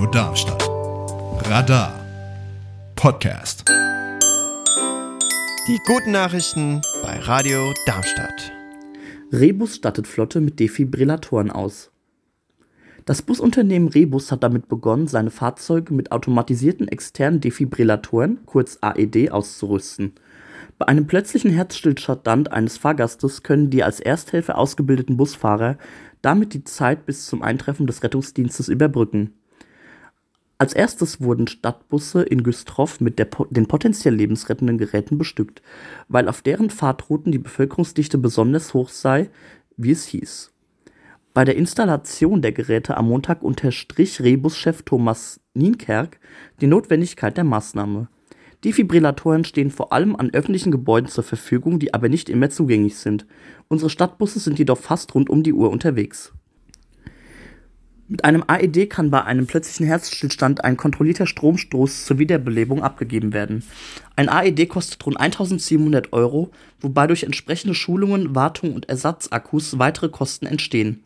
Radio Darmstadt. Radar Podcast. Die guten Nachrichten bei Radio Darmstadt. Rebus stattet Flotte mit Defibrillatoren aus. Das Busunternehmen Rebus hat damit begonnen, seine Fahrzeuge mit automatisierten externen Defibrillatoren, kurz AED, auszurüsten. Bei einem plötzlichen Herzstillstand eines Fahrgastes können die als Ersthelfer ausgebildeten Busfahrer damit die Zeit bis zum Eintreffen des Rettungsdienstes überbrücken. Als erstes wurden Stadtbusse in Güstrow mit den potenziell lebensrettenden Geräten bestückt, weil auf deren Fahrtrouten die Bevölkerungsdichte besonders hoch sei, wie es hieß. Bei der Installation der Geräte am Montag unterstrich Rebus-Chef Thomas Nienkerk die Notwendigkeit der Maßnahme. Defibrillatoren stehen vor allem an öffentlichen Gebäuden zur Verfügung, die aber nicht immer zugänglich sind. Unsere Stadtbusse sind jedoch fast rund um die Uhr unterwegs. Mit einem AED kann bei einem plötzlichen Herzstillstand ein kontrollierter Stromstoß zur Wiederbelebung abgegeben werden. Ein AED kostet rund 1700 Euro, wobei durch entsprechende Schulungen, Wartung und Ersatzakkus weitere Kosten entstehen.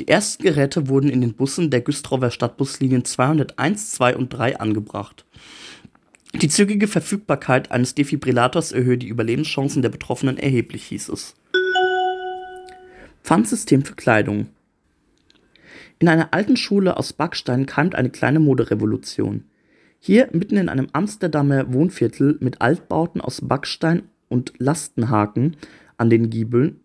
Die ersten Geräte wurden in den Bussen der Güstrower Stadtbuslinien 201, 2 und 3 angebracht. Die zügige Verfügbarkeit eines Defibrillators erhöhe die Überlebenschancen der Betroffenen erheblich, hieß es. Pfandsystem für Kleidung. In einer alten Schule aus Backstein keimt eine kleine Moderevolution. Hier, mitten in einem Amsterdamer Wohnviertel mit Altbauten aus Backstein und Lastenhaken an den Giebeln,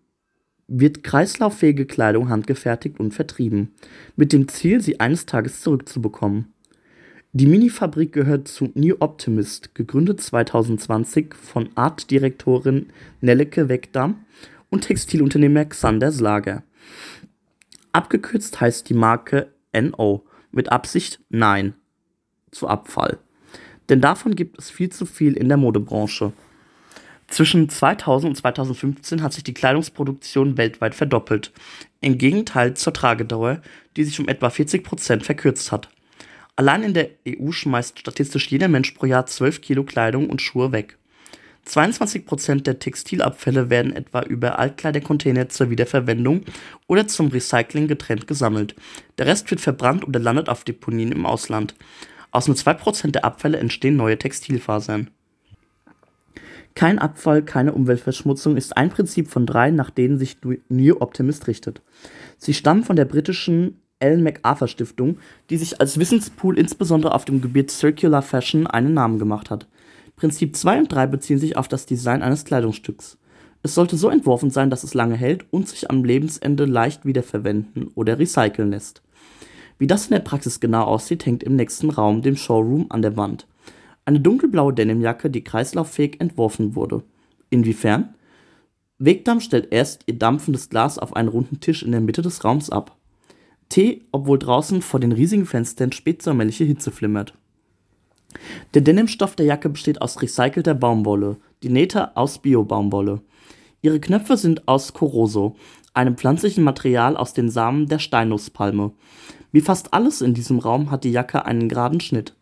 wird kreislauffähige Kleidung handgefertigt und vertrieben, mit dem Ziel, sie eines Tages zurückzubekommen. Die Minifabrik gehört zu New Optimist, gegründet 2020 von Artdirektorin Nelleke Weckdam und Textilunternehmer Xander Slager. Abgekürzt heißt die Marke NO, mit Absicht Nein zu Abfall. Denn davon gibt es viel zu viel in der Modebranche. Zwischen 2000 und 2015 hat sich die Kleidungsproduktion weltweit verdoppelt, im Gegenteil zur Tragedauer, die sich um etwa 40 Prozent verkürzt hat. Allein in der EU schmeißt statistisch jeder Mensch pro Jahr 12 Kilo Kleidung und Schuhe weg. 22 Prozent der Textilabfälle werden etwa über Altkleidercontainer zur Wiederverwendung oder zum Recycling getrennt gesammelt. Der Rest wird verbrannt oder landet auf Deponien im Ausland. Aus nur 2 Prozent der Abfälle entstehen neue Textilfasern. Kein Abfall, keine Umweltverschmutzung ist ein Prinzip von drei, nach denen sich New Optimist richtet. Sie stammen von der britischen Ellen MacArthur Stiftung, die sich als Wissenspool insbesondere auf dem Gebiet Circular Fashion einen Namen gemacht hat. Prinzip 2 und 3 beziehen sich auf das Design eines Kleidungsstücks. Es sollte so entworfen sein, dass es lange hält und sich am Lebensende leicht wiederverwenden oder recyceln lässt. Wie das in der Praxis genau aussieht, hängt im nächsten Raum, dem Showroom, an der Wand. Eine dunkelblaue Denimjacke, die kreislauffähig entworfen wurde. Inwiefern? Wegdam stellt erst ihr dampfendes Glas auf einen runden Tisch in der Mitte des Raums ab. Tee, obwohl draußen vor den riesigen Fenstern spätsommerliche Hitze flimmert. Der Denimstoff der Jacke besteht aus recycelter Baumwolle, die Nähte aus Bio-Baumwolle. Ihre Knöpfe sind aus Corozo, einem pflanzlichen Material aus den Samen der Steinusspalme. Wie fast alles in diesem Raum hat die Jacke einen geraden Schnitt.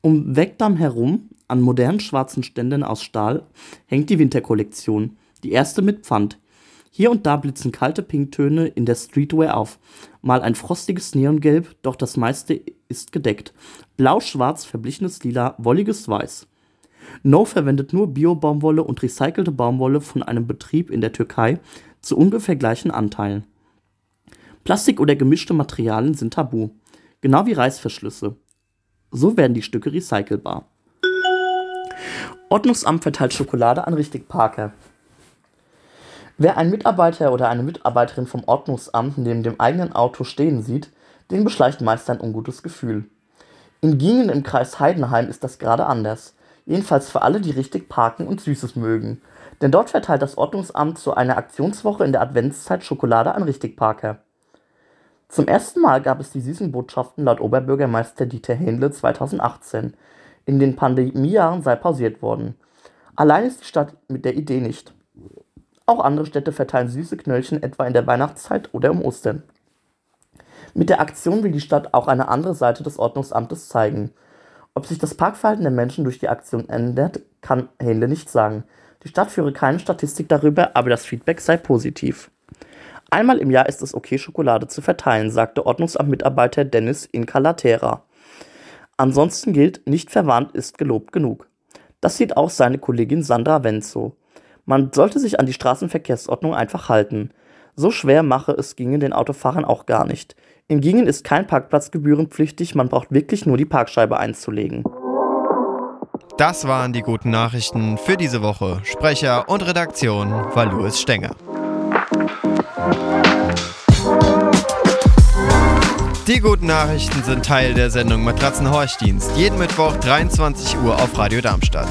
Um Wegdam herum, an modernen schwarzen Ständen aus Stahl, hängt die Winterkollektion, die erste mit Pfand. Hier und da blitzen kalte Pinktöne in der Streetwear auf, mal ein frostiges Neongelb, doch das meiste ist gedeckt. Blau-schwarz, verblichenes Lila, wolliges Weiß. No verwendet nur Bio-Baumwolle und recycelte Baumwolle von einem Betrieb in der Türkei zu ungefähr gleichen Anteilen. Plastik oder gemischte Materialien sind tabu, genau wie Reißverschlüsse. So werden die Stücke recycelbar. Ordnungsamt verteilt Schokolade an Richtig Parker. Wer einen Mitarbeiter oder eine Mitarbeiterin vom Ordnungsamt neben dem eigenen Auto stehen sieht, den beschleicht meist ein ungutes Gefühl. In Gingen im Kreis Heidenheim ist das gerade anders. Jedenfalls für alle, die richtig parken und Süßes mögen. Denn dort verteilt das Ordnungsamt zu einer Aktionswoche in der Adventszeit Schokolade an Richtigparker. Zum ersten Mal gab es die süßen Botschaften laut Oberbürgermeister Dieter Händle 2018. In den Pandemiejahren sei pausiert worden. Allein ist die Stadt mit der Idee nicht. Auch andere Städte verteilen süße Knöllchen etwa in der Weihnachtszeit oder um Ostern. Mit der Aktion will die Stadt auch eine andere Seite des Ordnungsamtes zeigen. Ob sich das Parkverhalten der Menschen durch die Aktion ändert, kann Hähnle nicht sagen. Die Stadt führe keine Statistik darüber, aber das Feedback sei positiv. Einmal im Jahr ist es okay, Schokolade zu verteilen, sagte Ordnungsamtmitarbeiter Dennis Incalatera. Ansonsten gilt, nicht verwarnt ist gelobt genug. Das sieht auch seine Kollegin Sandra Wenz so. Man sollte sich an die Straßenverkehrsordnung einfach halten. So schwer mache es Gingen den Autofahrern auch gar nicht. In Gingen ist kein Parkplatz gebührenpflichtig, man braucht wirklich nur die Parkscheibe einzulegen. Das waren die guten Nachrichten für diese Woche. Sprecher und Redaktion war Louis Stenger. Die guten Nachrichten sind Teil der Sendung Matratzenhorchdienst. Jeden Mittwoch 23 Uhr auf Radio Darmstadt.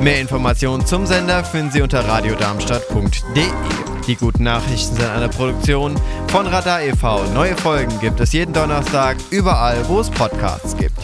Mehr Informationen zum Sender finden Sie unter radiodarmstadt.de. Die guten Nachrichten sind eine Produktion von Radar e.V. Neue Folgen gibt es jeden Donnerstag überall, wo es Podcasts gibt.